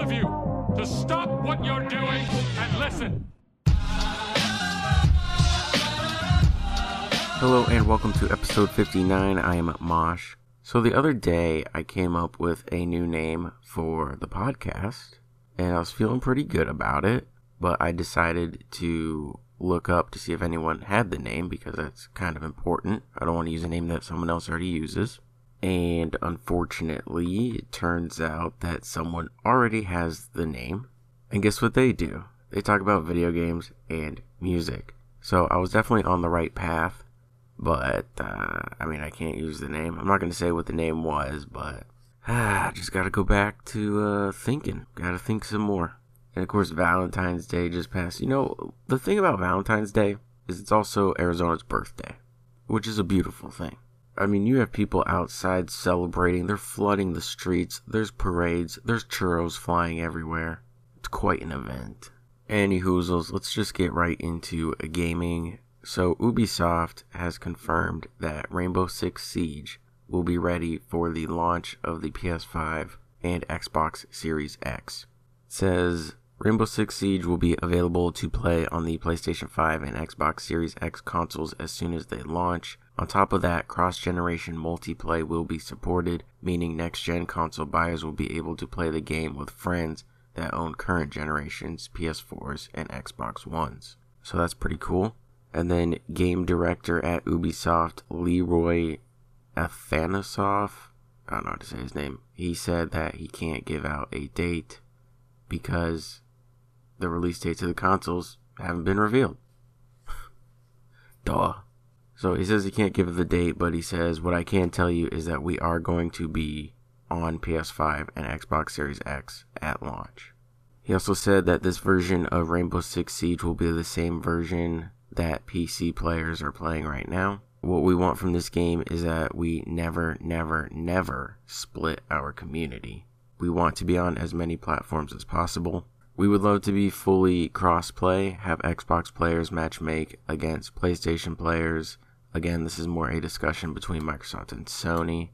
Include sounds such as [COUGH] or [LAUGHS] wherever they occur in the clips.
of you to stop what you're doing and listen. Hello and welcome to episode 59. I am Mosh. So the other day I came up with a new name for the podcast and I was feeling pretty good about it, but I decided to look up to see if anyone had the name because that's kind of important. I don't want to use a name that someone else already uses. And unfortunately, it turns out that someone already has the name. And guess what they do? They talk about video games and music. So I was definitely on the right path. But, uh, I mean, I can't use the name. I'm not going to say what the name was, but [SIGHS] ah, just got to go back to uh, thinking. Got to think some more. And of course, Valentine's Day just passed. You know, the thing about Valentine's Day is it's also Arizona's birthday, which is a beautiful thing. I mean, you have people outside celebrating. They're flooding the streets. There's parades. There's churros flying everywhere. It's quite an event. Any hoozles, let's just get right into gaming. So, Ubisoft has confirmed that Rainbow Six Siege will be ready for the launch of the PS5 and Xbox Series X. It says Rainbow Six Siege will be available to play on the PlayStation 5 and Xbox Series X consoles as soon as they launch. On top of that, cross generation multiplayer will be supported, meaning next gen console buyers will be able to play the game with friends that own current generations PS4s and Xbox Ones. So that's pretty cool. And then game director at Ubisoft, Leroy Athanassoff, I don't know how to say his name, he said that he can't give out a date because the release dates of the consoles haven't been revealed. [LAUGHS] Duh. So he says he can't give the date, but he says, What I can tell you is that we are going to be on PS5 and Xbox Series X at launch. He also said that this version of Rainbow Six Siege will be the same version that PC players are playing right now. What we want from this game is that we never, never, never split our community. We want to be on as many platforms as possible. We would love to be fully cross play, have Xbox players matchmake against PlayStation players, Again, this is more a discussion between Microsoft and Sony.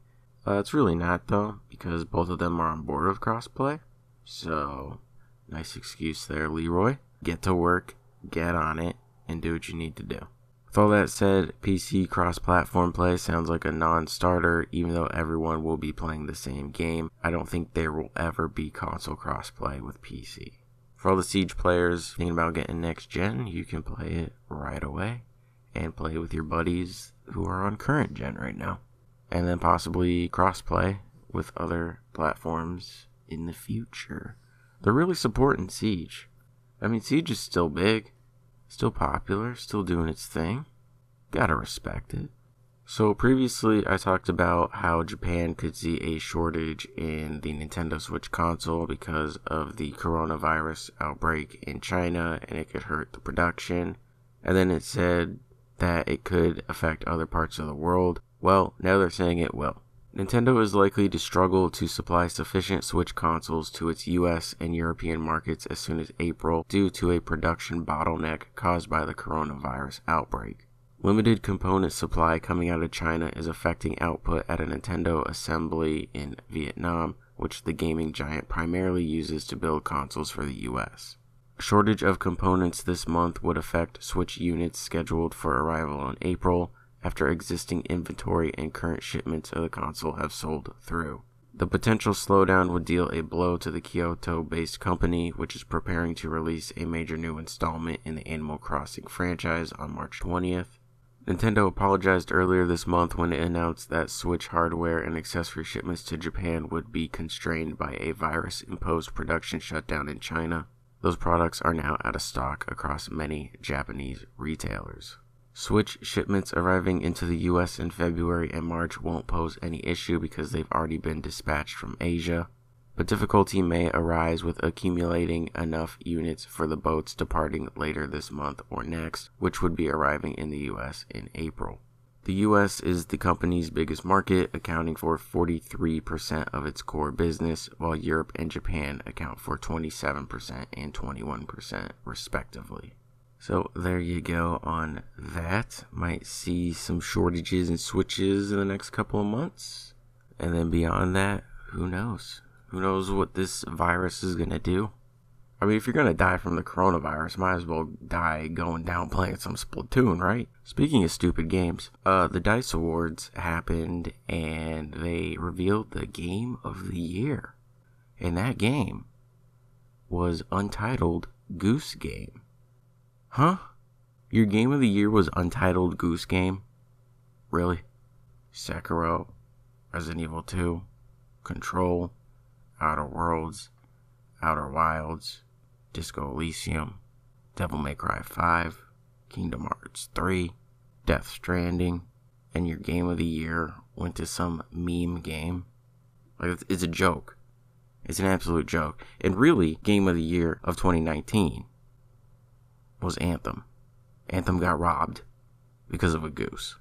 Uh, it's really not though, because both of them are on board with crossplay. So, nice excuse there, Leroy. Get to work, get on it, and do what you need to do. With all that said, PC cross platform play sounds like a non starter, even though everyone will be playing the same game. I don't think there will ever be console crossplay with PC. For all the Siege players thinking about getting next gen, you can play it right away and play with your buddies who are on current gen right now. And then possibly crossplay with other platforms in the future. They're really supporting Siege. I mean, Siege is still big, still popular, still doing its thing. Gotta respect it. So, previously, I talked about how Japan could see a shortage in the Nintendo Switch console because of the coronavirus outbreak in China and it could hurt the production. And then it said that it could affect other parts of the world. Well, now they're saying it will. Nintendo is likely to struggle to supply sufficient Switch consoles to its US and European markets as soon as April due to a production bottleneck caused by the coronavirus outbreak. Limited component supply coming out of China is affecting output at a Nintendo assembly in Vietnam, which the gaming giant primarily uses to build consoles for the US. Shortage of components this month would affect Switch units scheduled for arrival in April after existing inventory and current shipments of the console have sold through. The potential slowdown would deal a blow to the Kyoto based company, which is preparing to release a major new installment in the Animal Crossing franchise on March 20th. Nintendo apologized earlier this month when it announced that Switch hardware and accessory shipments to Japan would be constrained by a virus imposed production shutdown in China. Those products are now out of stock across many Japanese retailers. Switch shipments arriving into the US in February and March won't pose any issue because they've already been dispatched from Asia, but difficulty may arise with accumulating enough units for the boats departing later this month or next, which would be arriving in the US in April. The US is the company's biggest market, accounting for 43% of its core business, while Europe and Japan account for 27% and 21%, respectively. So there you go on that. Might see some shortages and switches in the next couple of months. And then beyond that, who knows? Who knows what this virus is gonna do? I mean, if you're gonna die from the coronavirus, might as well die going down playing some Splatoon, right? Speaking of stupid games, uh, the Dice Awards happened and they revealed the game of the year. And that game was Untitled Goose Game. Huh? Your game of the year was Untitled Goose Game? Really? Sekiro, Resident Evil 2, Control, Outer Worlds, Outer Wilds, Disco Elysium, Devil May Cry 5, Kingdom Hearts 3, Death Stranding, and your game of the year went to some meme game. Like, it's a joke. It's an absolute joke. And really, game of the year of 2019 was Anthem. Anthem got robbed because of a goose.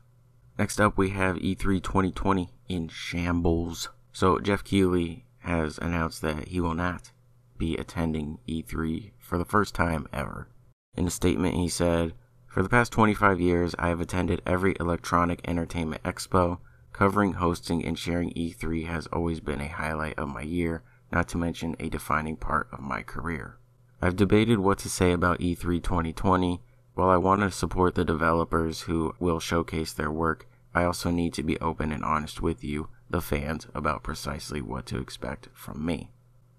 Next up, we have E3 2020 in shambles. So, Jeff Keighley has announced that he will not be attending E3 for the first time ever. In a statement, he said, For the past 25 years, I have attended every electronic entertainment expo. Covering, hosting, and sharing E3 has always been a highlight of my year, not to mention a defining part of my career. I've debated what to say about E3 2020. While I want to support the developers who will showcase their work, I also need to be open and honest with you, the fans, about precisely what to expect from me.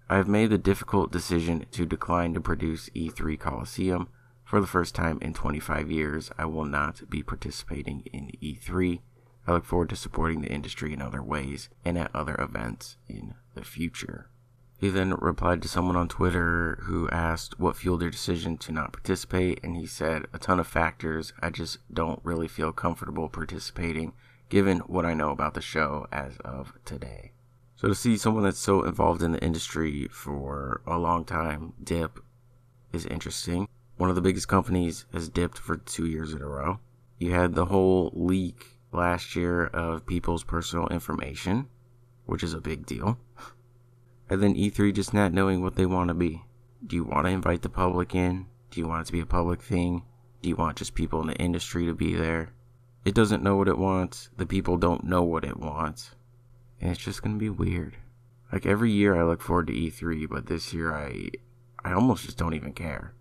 I have made the difficult decision to decline to produce E3 Coliseum. For the first time in 25 years, I will not be participating in E3. I look forward to supporting the industry in other ways and at other events in the future. He then replied to someone on Twitter who asked what fueled their decision to not participate, and he said, A ton of factors. I just don't really feel comfortable participating given what I know about the show as of today. So to see someone that's so involved in the industry for a long time dip is interesting. One of the biggest companies has dipped for two years in a row. You had the whole leak last year of people's personal information, which is a big deal. And then E3 just not knowing what they want to be. Do you want to invite the public in? Do you want it to be a public thing? Do you want just people in the industry to be there? It doesn't know what it wants. The people don't know what it wants it's just gonna be weird. Like every year I look forward to E3, but this year I I almost just don't even care.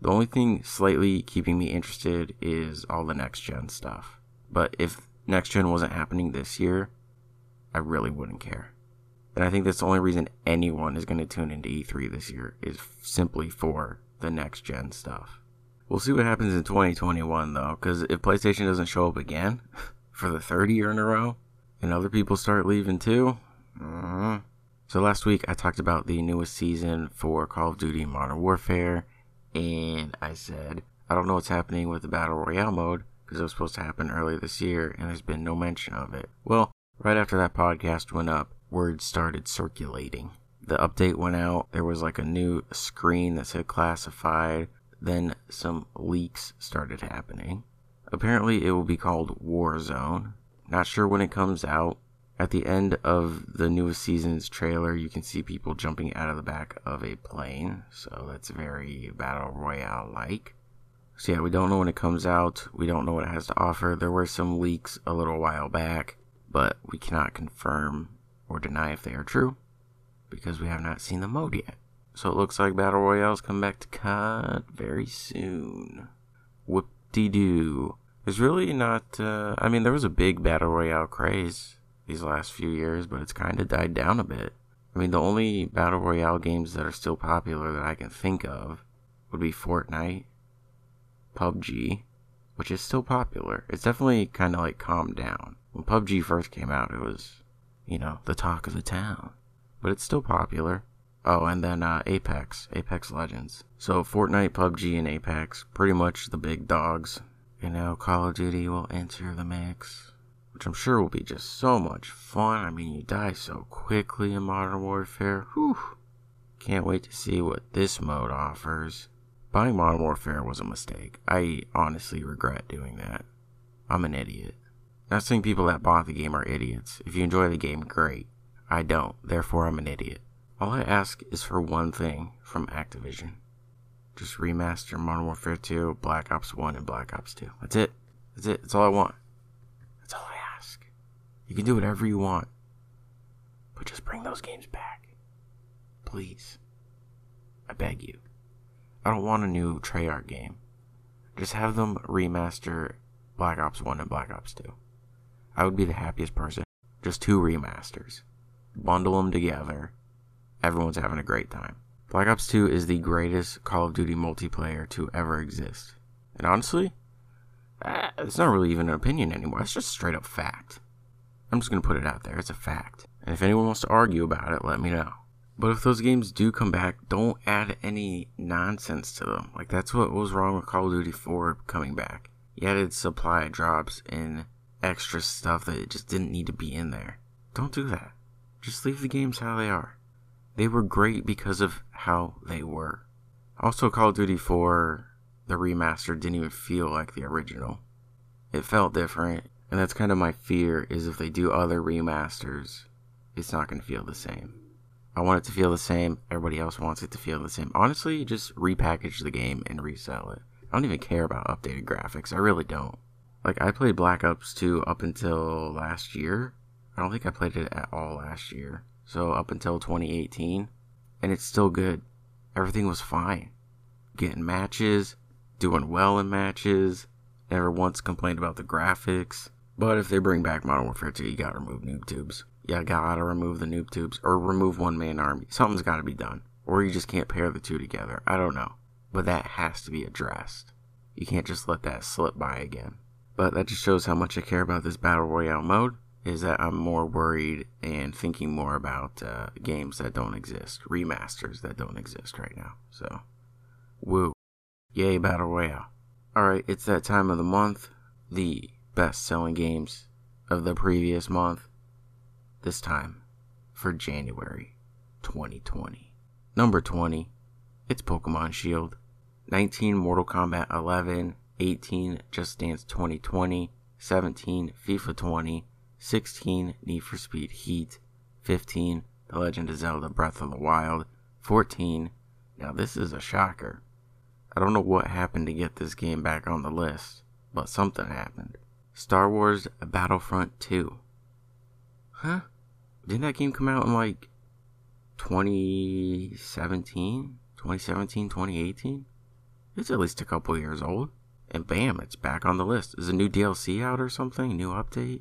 The only thing slightly keeping me interested is all the next gen stuff. But if next gen wasn't happening this year, I really wouldn't care. And I think that's the only reason anyone is going to tune into E3 this year is simply for the next gen stuff. We'll see what happens in 2021 though, because if PlayStation doesn't show up again [LAUGHS] for the third year in a row, and other people start leaving too. Uh, so last week I talked about the newest season for Call of Duty Modern Warfare, and I said I don't know what's happening with the Battle Royale mode because it was supposed to happen earlier this year, and there's been no mention of it. Well, right after that podcast went up, word started circulating. The update went out. There was like a new screen that said classified. Then some leaks started happening. Apparently, it will be called Warzone, not sure when it comes out. At the end of the newest season's trailer, you can see people jumping out of the back of a plane. So that's very Battle Royale like. So yeah, we don't know when it comes out. We don't know what it has to offer. There were some leaks a little while back, but we cannot confirm or deny if they are true because we have not seen the mode yet. So it looks like Battle Royale's come back to COD very soon. Whoop de doo. There's really not. Uh, I mean, there was a big battle royale craze these last few years, but it's kind of died down a bit. I mean, the only battle royale games that are still popular that I can think of would be Fortnite, PUBG, which is still popular. It's definitely kind of like calmed down. When PUBG first came out, it was, you know, the talk of the town, but it's still popular. Oh, and then uh, Apex, Apex Legends. So Fortnite, PUBG, and Apex, pretty much the big dogs you know, Call of Duty will enter the mix, which I'm sure will be just so much fun. I mean, you die so quickly in Modern Warfare. Whew. Can't wait to see what this mode offers. Buying Modern Warfare was a mistake. I honestly regret doing that. I'm an idiot. Not saying people that bought the game are idiots. If you enjoy the game, great. I don't, therefore I'm an idiot. All I ask is for one thing from Activision just remaster Modern Warfare 2, Black Ops 1, and Black Ops 2. That's it. That's it. That's all I want. That's all I ask. You can do whatever you want. But just bring those games back. Please. I beg you. I don't want a new Treyarch game. Just have them remaster Black Ops 1 and Black Ops 2. I would be the happiest person. Just two remasters. Bundle them together. Everyone's having a great time. Black Ops 2 is the greatest Call of Duty multiplayer to ever exist. And honestly, uh, it's not really even an opinion anymore. It's just straight up fact. I'm just going to put it out there. It's a fact. And if anyone wants to argue about it, let me know. But if those games do come back, don't add any nonsense to them. Like, that's what was wrong with Call of Duty 4 coming back. You added supply drops and extra stuff that just didn't need to be in there. Don't do that. Just leave the games how they are. They were great because of how they were. Also, Call of Duty 4, the remaster didn't even feel like the original. It felt different, and that's kind of my fear is if they do other remasters, it's not going to feel the same. I want it to feel the same. Everybody else wants it to feel the same. Honestly, just repackage the game and resell it. I don't even care about updated graphics. I really don't. Like, I played Black Ops 2 up until last year. I don't think I played it at all last year. So, up until 2018. And it's still good. Everything was fine. Getting matches, doing well in matches. Never once complained about the graphics. But if they bring back Modern Warfare 2, you gotta remove noob tubes. You gotta remove the noob tubes or remove one man army. Something's gotta be done. Or you just can't pair the two together. I don't know. But that has to be addressed. You can't just let that slip by again. But that just shows how much I care about this Battle Royale mode. Is that I'm more worried and thinking more about uh, games that don't exist, remasters that don't exist right now. So, woo. Yay, Battle Royale. Alright, it's that time of the month. The best selling games of the previous month. This time for January 2020. Number 20, it's Pokemon Shield. 19 Mortal Kombat 11, 18 Just Dance 2020, 17 FIFA 20, 16 Need for Speed Heat, 15 The Legend of Zelda Breath of the Wild, 14 Now this is a shocker. I don't know what happened to get this game back on the list, but something happened. Star Wars Battlefront 2. Huh? Didn't that game come out in like 2017? 2017, 2018? It's at least a couple years old. And bam, it's back on the list. Is a new DLC out or something? New update?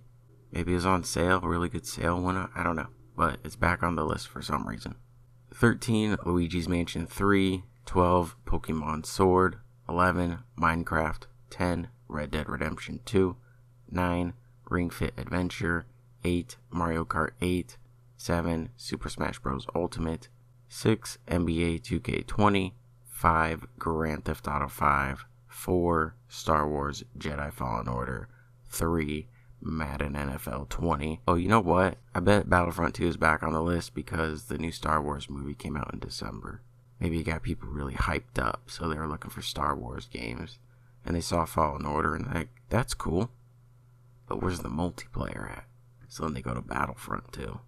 Maybe it's on sale, really good sale one. I don't know. But it's back on the list for some reason. 13, Luigi's Mansion 3. 12, Pokemon Sword. 11, Minecraft. 10, Red Dead Redemption 2. 9, Ring Fit Adventure. 8, Mario Kart 8. 7, Super Smash Bros. Ultimate. 6, NBA 2K20. 5, Grand Theft Auto 5. 4, Star Wars Jedi Fallen Order. 3, Madden NFL 20. Oh, you know what? I bet Battlefront 2 is back on the list because the new Star Wars movie came out in December. Maybe it got people really hyped up, so they were looking for Star Wars games. And they saw Fallen Order and like, that's cool. But where's the multiplayer at? So then they go to Battlefront 2.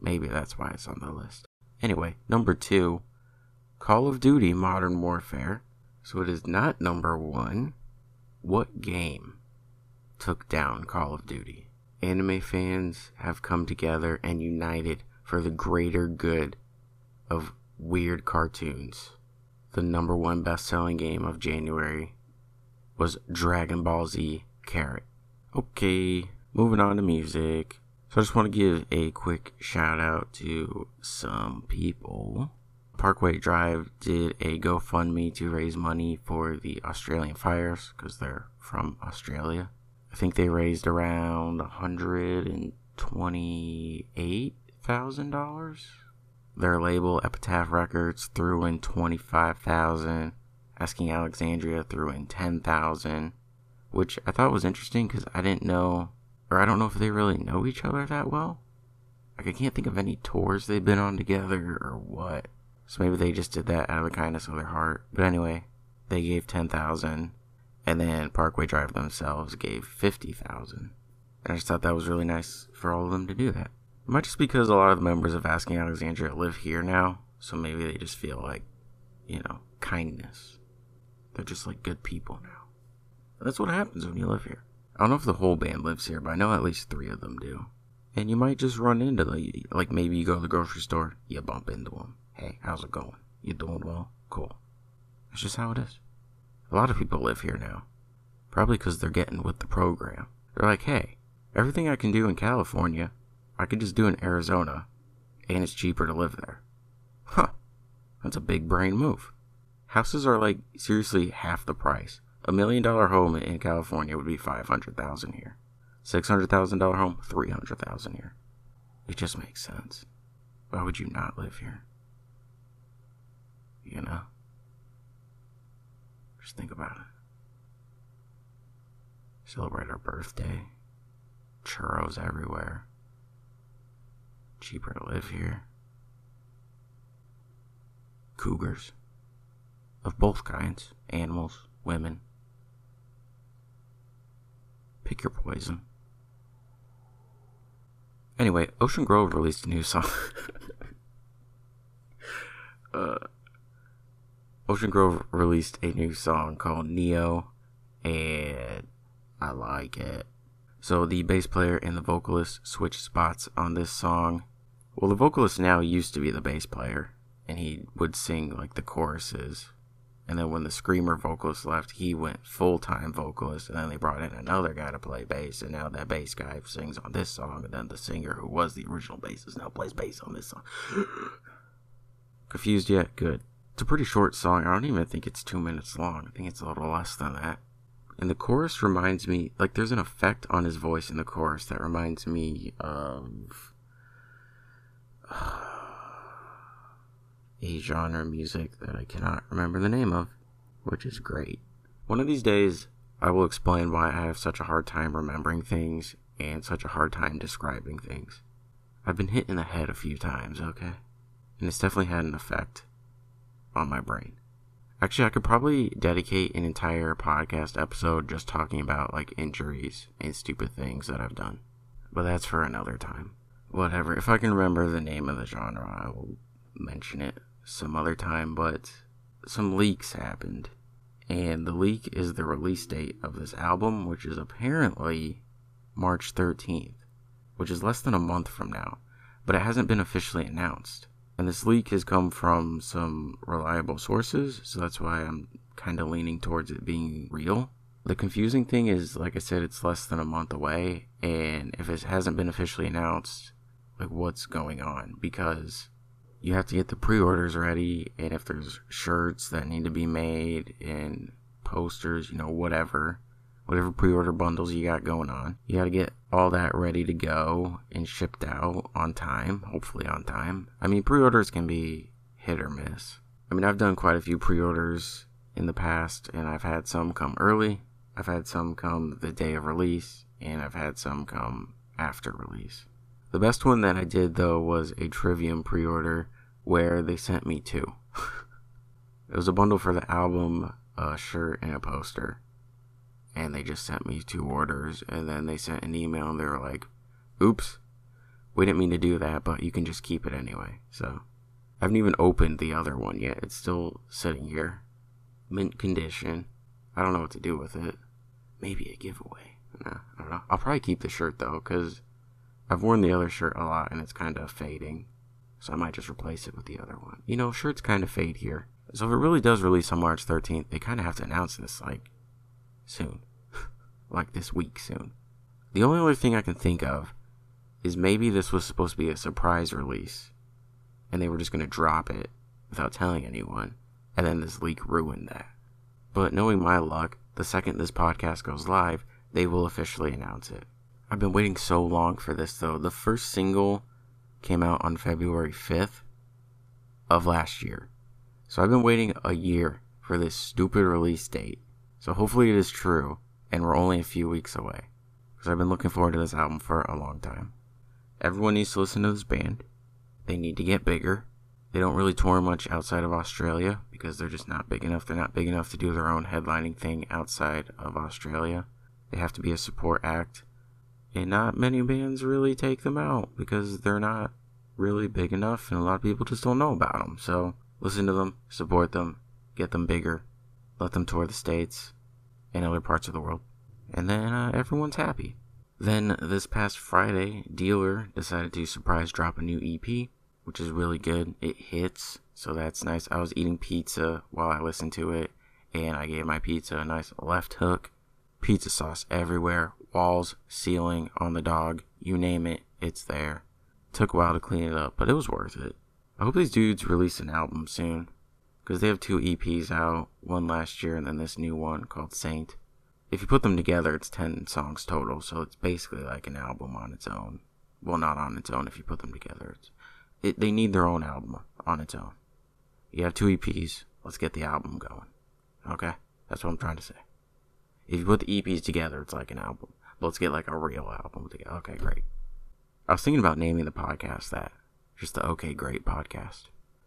Maybe that's why it's on the list. Anyway, number two, Call of Duty Modern Warfare. So it is not number one. What game took down Call of Duty? Anime fans have come together and united for the greater good of weird cartoons. The number one best selling game of January was Dragon Ball Z Kakarot. Okay, moving on to music. So I just want to give a quick shout out to some people. Parkway Drive did a GoFundMe to raise money for the Australian fires because they're from Australia. I think they raised around $128,000. Their label, Epitaph Records, threw in 25000 Asking Alexandria threw in 10000 which I thought was interesting because I didn't know, or I don't know if they really know each other that well. Like, I can't think of any tours they've been on together or what. So maybe they just did that out of the kindness of their heart. But anyway, they gave 10000 and then Parkway Drive themselves gave 50000 And I just thought that was really nice for all of them to do that. It might just because a lot of the members of Asking Alexandria live here now, so maybe they just feel like, you know, kindness. They're just like good people now. That's what happens when you live here. I don't know if the whole band lives here, but I know at least three of them do. And you might just run into the, Like maybe you go to the grocery store, you bump into them. hey, how's it going? You doing well? Cool. That's just how it is. A lot of people live here now. Probably because they're getting with the program. They're like, hey, everything I can do in California, I could just do in Arizona, and it's cheaper to live there. Huh. That's a big brain move. Houses are like seriously half the price. A million dollar home in California would be 500,000 here. $600,000 home, 300,000 here. It just makes sense. Why would you not live here? You know? Just think about it. Celebrate our birthday. Churros everywhere. Cheaper to live here. Cougars. Of both kinds animals, women. Pick your poison. Anyway, Ocean Grove released a new song. [LAUGHS] uh, Ocean Grove released a new song called Neo, and I like it. So the bass player and the vocalist switched spots on this song. Well, the vocalist now used to be the bass player, and he would sing like the choruses. And then when the screamer vocalist left, he went full time vocalist, and then they brought in another guy to play bass, and now that bass guy sings on this song, and then the singer who was the original bassist now plays bass on this song. [GASPS] Confused yet? Good. It's a pretty short song. I don't even think it's two minutes long. I think it's a little less than that. And the chorus reminds me, like, there's an effect on his voice in the chorus that reminds me of [SIGHS] a genre of music that I cannot remember the name of, which is great. One of these days, I will explain why I have such a hard time remembering things and such a hard time describing things. I've been hit in the head a few times, okay? And it's definitely had an effect on my brain. Actually, I could probably dedicate an entire podcast episode just talking about like injuries and stupid things that I've done. But that's for another time. Whatever. If I can remember the name of the genre, I will mention it some other time. But some leaks happened. And the leak is the release date of this album, which is apparently March 13th, which is less than a month from now. But it hasn't been officially announced. And this leak has come from some reliable sources, so that's why I'm kind of leaning towards it being real. The confusing thing is, like I said, it's less than a month away, and if it hasn't been officially announced, like what's going on? Because you have to get the pre orders ready, and if there's shirts that need to be made, and posters, you know, whatever, whatever pre-order bundles you got going on. You got to get all that ready to go and shipped out on time, hopefully on time. I mean, pre-orders can be hit or miss. I mean, I've done quite a few pre-orders in the past and I've had some come early. I've had some come the day of release and I've had some come after release. The best one that I did though was a Trivium pre-order where they sent me two. [LAUGHS] it was a bundle for the album, a shirt, and a poster and they just sent me two orders and then they sent an email and they were like oops we didn't mean to do that but you can just keep it anyway. So i haven't even opened the other one yet. It's still sitting here. Mint condition. I don't know what to do with it. Maybe a giveaway. Nah, i don't know. I'll probably keep the shirt though because i've worn the other shirt a lot and it's kind of fading. So i might just replace it with the other one. You know shirts kind of fade here. So if it really does release on march 13th they kind of have to announce this like soon. [LAUGHS] like this week soon. The only other thing I can think of is maybe this was supposed to be a surprise release and they were just going to drop it without telling anyone, and then this leak ruined that. But knowing my luck, the second this podcast goes live, they will officially announce it. I've been waiting so long for this though. The first single came out on February 5th of last year. So I've been waiting a year for this stupid release date. So hopefully it is true, and we're only a few weeks away. Because I've been looking forward to this album for a long time. Everyone needs to listen to this band. They need to get bigger. They don't really tour much outside of Australia because they're just not big enough. They're not big enough to do their own headlining thing outside of Australia. They have to be a support act. And not many bands really take them out because they're not really big enough and a lot of people just don't know about them. So listen to them, support them, get them bigger, let them tour the States and other parts of the world. And then uh, everyone's happy. Then this past Friday, Dealer decided to surprise drop a new EP, which is really good. It hits. So that's nice. I was eating pizza while I listened to it, and I gave my pizza a nice left hook. Pizza sauce everywhere, walls, ceiling, on the dog, you name it, it's there. Took a while to clean it up, but it was worth it. I hope these dudes release an album soon, because they have two EPs out, one last year and then this new one called Saint. If you put them together, it's 10 songs total, so it's basically like an album on its own. Well, not on its own if you put them together. It, they need their own album on its own. You have two EPs, let's get the album going. Okay? That's what I'm trying to say. If you put the EPs together, it's like an album. But Let's get like a real album together. Okay, great. I was thinking about naming the podcast that. Just the OK Great podcast.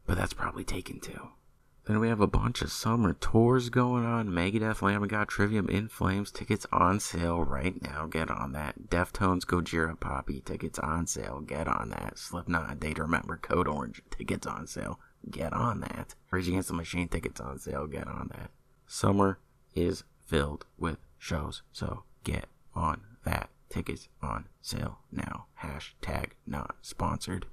But that's probably taken too. Then we have a bunch of summer tours going on. Megadeth, Lamb of God, Trivium, In Flames, tickets on sale right now. Get on that. Deftones, Gojira, Poppy, tickets on sale. Get on that. Slipknot, Day to Remember, Code Orange, tickets on sale. Get on that. Rage Against the Machine, tickets on sale. Get on that. Summer is filled with shows, so get on that. Tickets on sale now. Hashtag not sponsored.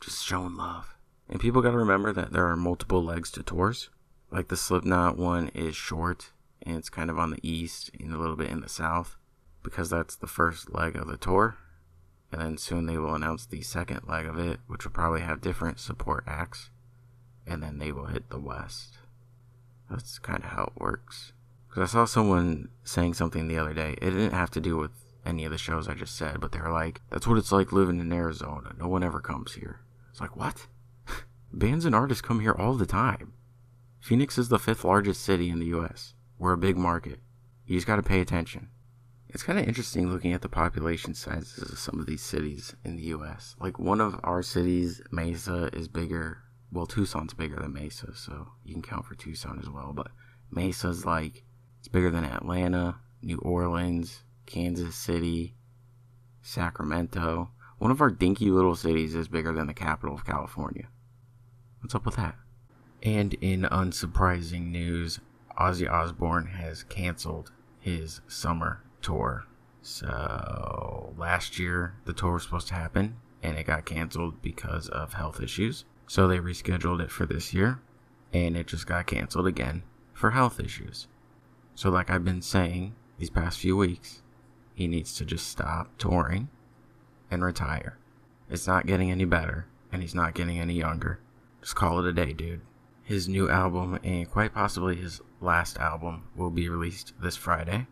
Just showing love. And people got to remember that there are multiple legs to tours. Like the Slipknot one is short and it's kind of on the east and a little bit in the south because that's the first leg of the tour. And then soon they will announce the second leg of it, which will probably have different support acts. And then they will hit the west. That's kind of how it works. Because I saw someone saying something the other day. It didn't have to do with any of the shows I just said, but they were like, that's what it's like living in Arizona. No one ever comes here. It's like, what? Bands and artists come here all the time. Phoenix is the fifth largest city in the US. We're a big market. You just gotta pay attention. It's kind of interesting looking at the population sizes of some of these cities in the US. Like one of our cities, Mesa, is bigger. Well, Tucson's bigger than Mesa, so you can count for Tucson as well. But Mesa's like, it's bigger than Atlanta, New Orleans, Kansas City, Sacramento. One of our dinky little cities is bigger than the capital of California. What's up with that? And in unsurprising news, Ozzy Osbourne has canceled his summer tour. So last year the tour was supposed to happen and it got canceled because of health issues. So they rescheduled it for this year and it just got canceled again for health issues. So like I've been saying these past few weeks, he needs to just stop touring and retire. It's not getting any better, and he's not getting any younger. Just call it a day, dude. His new album, and quite possibly his last album, will be released this Friday,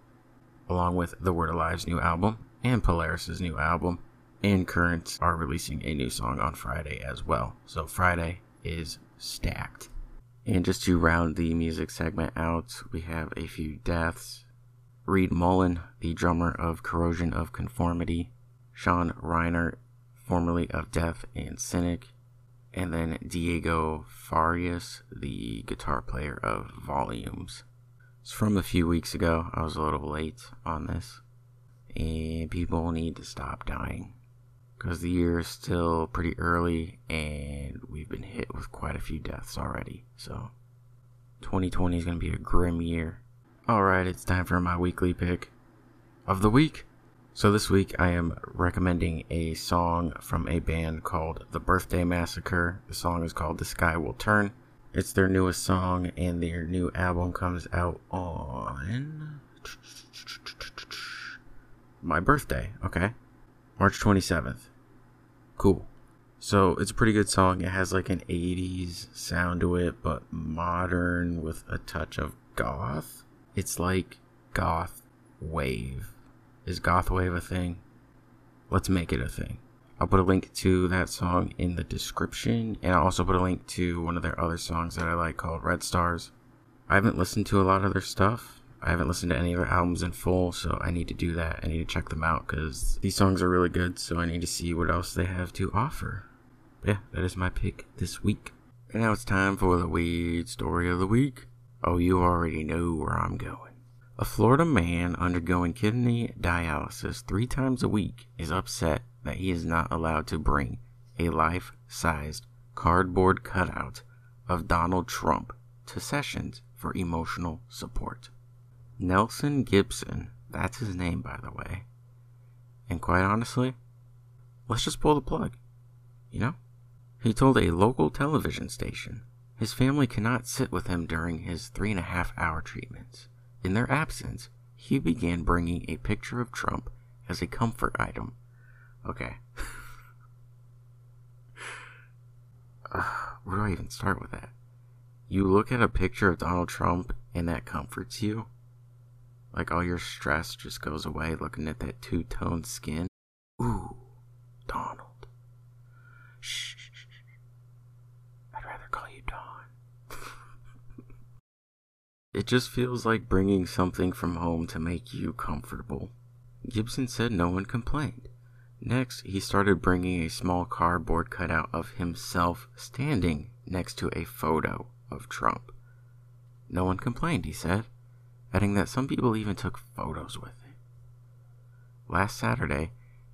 along with The Word Alive's new album and Polaris' new album. And Currents are releasing a new song on Friday as well. So Friday is stacked. And just to round the music segment out, we have a few deaths. Reed Mullin, the drummer of Corrosion of Conformity, Sean Reinert, formerly of Death and Cynic, and then Diego Farias, the guitar player of Volumes. It's from a few weeks ago. I was a little late on this. And people need to stop dying. Because the year is still pretty early and we've been hit with quite a few deaths already. So 2020 is going to be a grim year. Alright, it's time for my weekly pick of the week. So this week I am recommending a song from a band called The Birthday Massacre. The song is called The Sky Will Turn. It's their newest song and their new album comes out on my birthday, okay? March 27th. Cool. So it's a pretty good song. It has like an 80s sound to it, but modern with a touch of goth. It's like goth wave is Gothwave a thing? Let's make it a thing. I'll put a link to that song in the description, and I'll also put a link to one of their other songs that I like called Red Stars. I haven't listened to a lot of their stuff. I haven't listened to any of their albums in full, so I need to do that. I need to check them out because these songs are really good, so I need to see what else they have to offer. But yeah, that is my pick this week. And now it's time for the weed story of the week. Oh, you already know where I'm going. A Florida man undergoing kidney dialysis three times a week is upset that he is not allowed to bring a life sized cardboard cutout of Donald Trump to sessions for emotional support. Nelson Gibson, that's his name, by the way. And quite honestly, let's just pull the plug. You know? He told a local television station His family cannot sit with him during his three and a half hour treatments. In their absence, he began bringing a picture of Trump as a comfort item. Okay. [LAUGHS] uh, where do I even start with that? You look at a picture of Donald Trump and that comforts you? Like all your stress just goes away looking at that two toned skin? Ooh, Donald. It just feels like bringing something from home to make you comfortable. Gibson said no one complained. Next, he started bringing a small cardboard cutout of himself standing next to a photo of Trump. No one complained, he said, adding that some people even took photos with it. Last Saturday,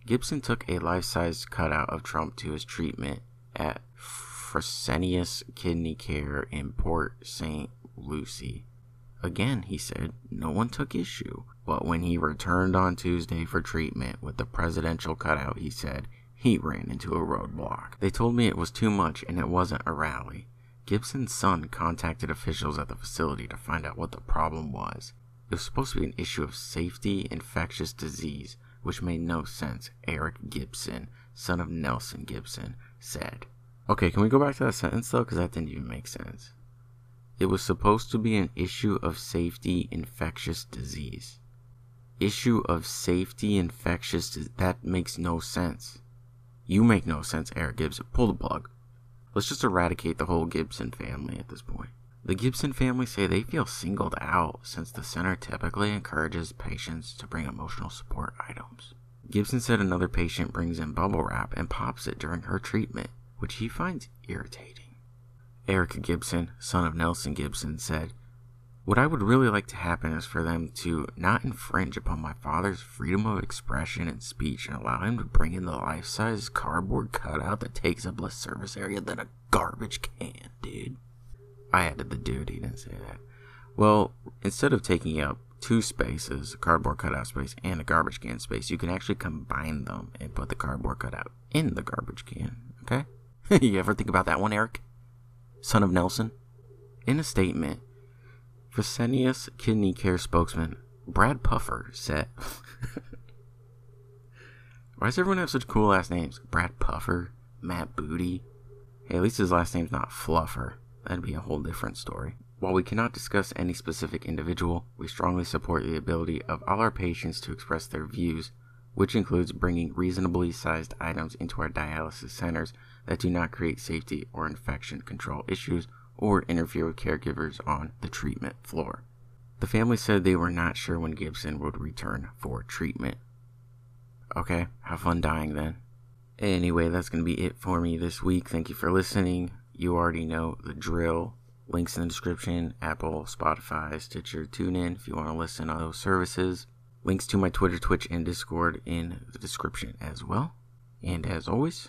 Gibson took a life size cutout of Trump to his treatment at Fresenius Kidney Care in Port St. Lucie. Again, he said, no one took issue. But when he returned on Tuesday for treatment with the presidential cutout, he said he ran into a roadblock. They told me it was too much and it wasn't a rally. Gibson's son contacted officials at the facility to find out what the problem was. It was supposed to be an issue of safety, infectious disease, which made no sense, Eric Gibson, son of Nelson Gibson, said. Okay, can we go back to that sentence though? Because that didn't even make sense. It was supposed to be an issue of safety, infectious disease. Issue of safety, infectious disease. That makes no sense. You make no sense, Eric Gibson. Pull the plug. Let's just eradicate the whole Gibson family at this point. The Gibson family say they feel singled out since the center typically encourages patients to bring emotional support items. Gibson said another patient brings in bubble wrap and pops it during her treatment, which he finds irritating. Eric Gibson, son of Nelson Gibson, said, What I would really like to happen is for them to not infringe upon my father's freedom of expression and speech and allow him to bring in the life size cardboard cutout that takes up less service area than a garbage can, dude. I added the dude, he didn't say that. Well, instead of taking up two spaces, a cardboard cutout space and a garbage can space, you can actually combine them and put the cardboard cutout in the garbage can, okay? [LAUGHS] you ever think about that one, Eric? Son of Nelson? In a statement, Fresenius Kidney Care spokesman Brad Puffer said, [LAUGHS] Why does everyone have such cool last names? Brad Puffer? Matt Booty? Hey, at least his last name's not Fluffer. That'd be a whole different story. While we cannot discuss any specific individual, we strongly support the ability of all our patients to express their views, which includes bringing reasonably sized items into our dialysis centers that do not create safety or infection control issues or interfere with caregivers on the treatment floor. The family said they were not sure when Gibson would return for treatment. Okay, have fun dying then. Anyway, that's going to be it for me this week. Thank you for listening. You already know the drill. Links in the description Apple, Spotify, Stitcher, TuneIn if you want to listen on those services. Links to my Twitter, Twitch, and Discord in the description as well. And as always,